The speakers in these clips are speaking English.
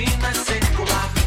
Divina circular.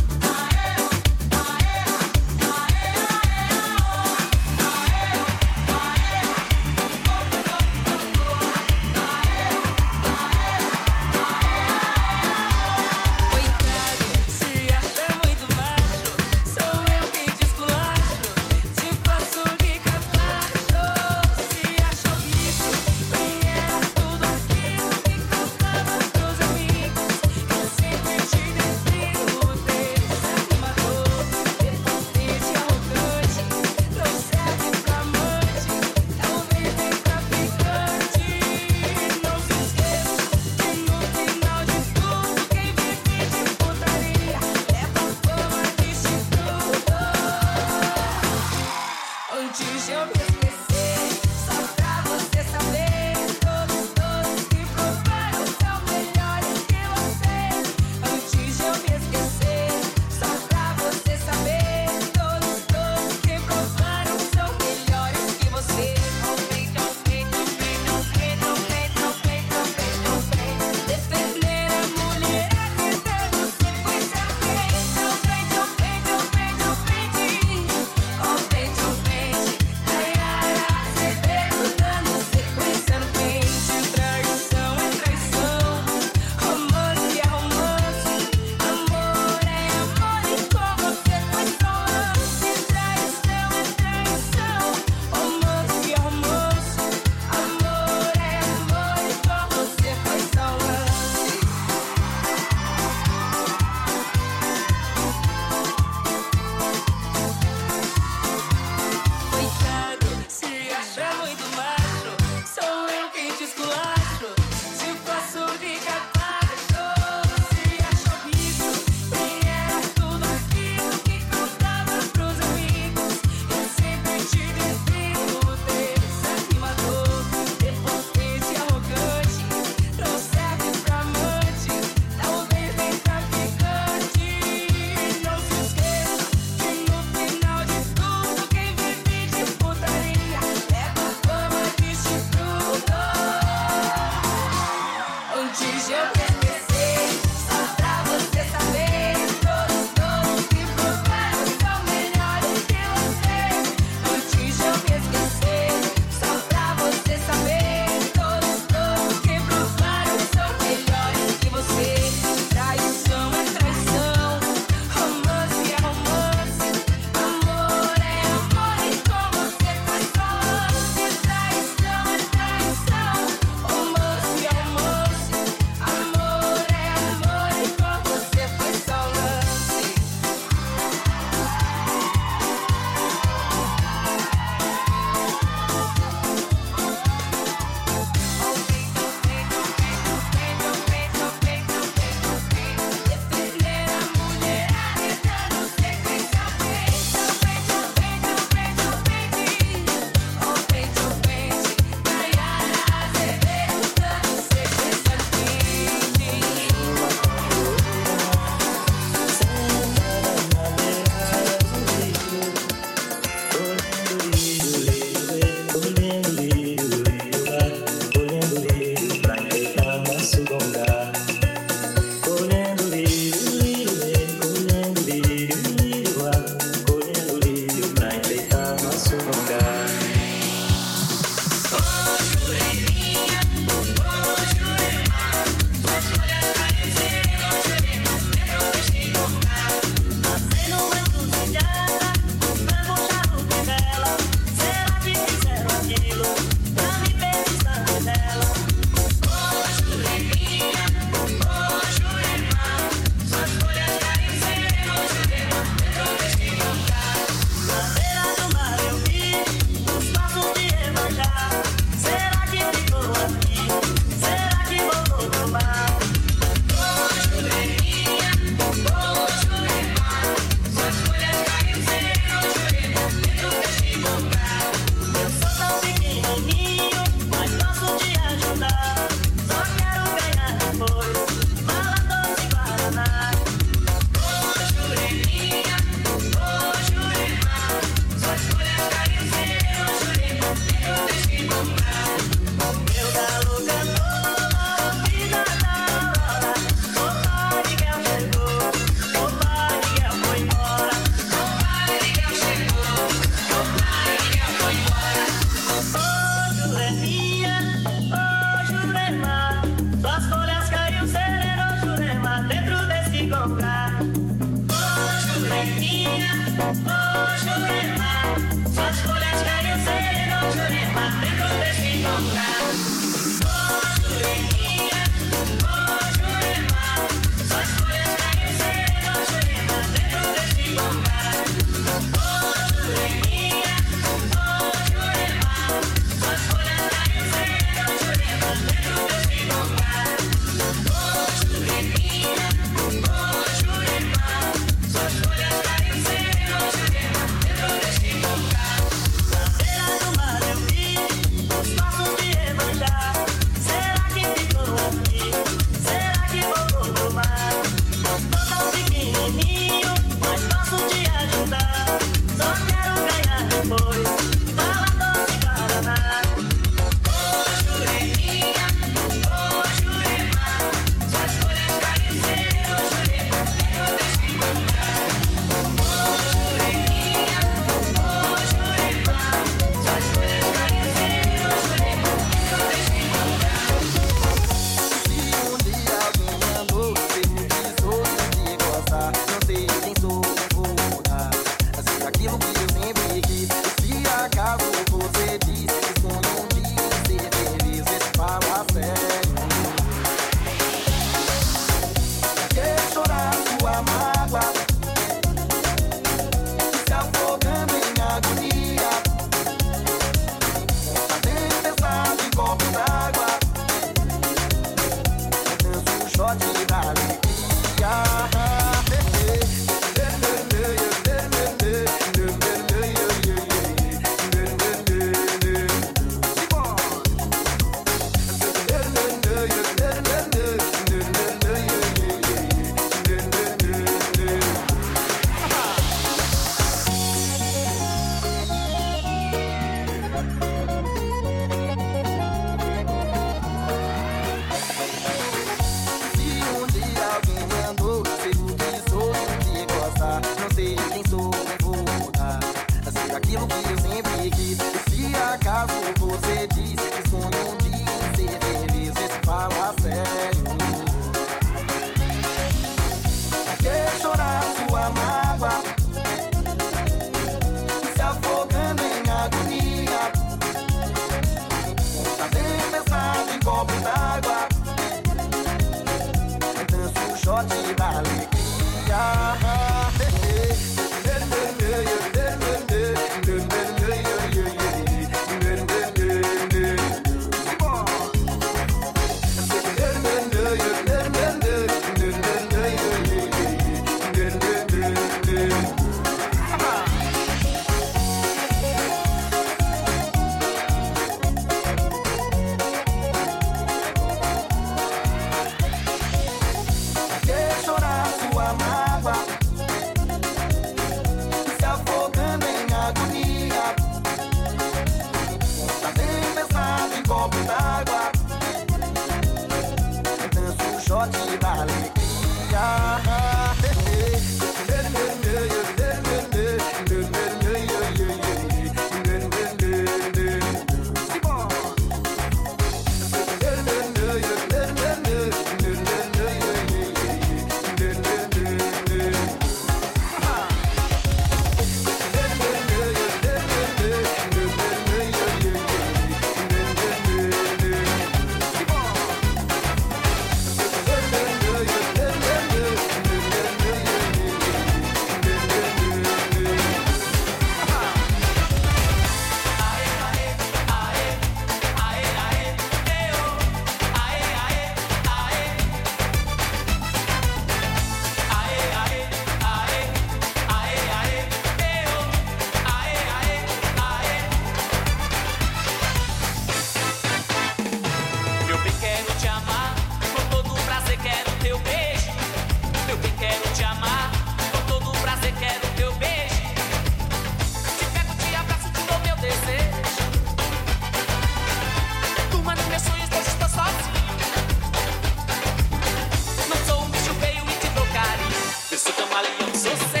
Com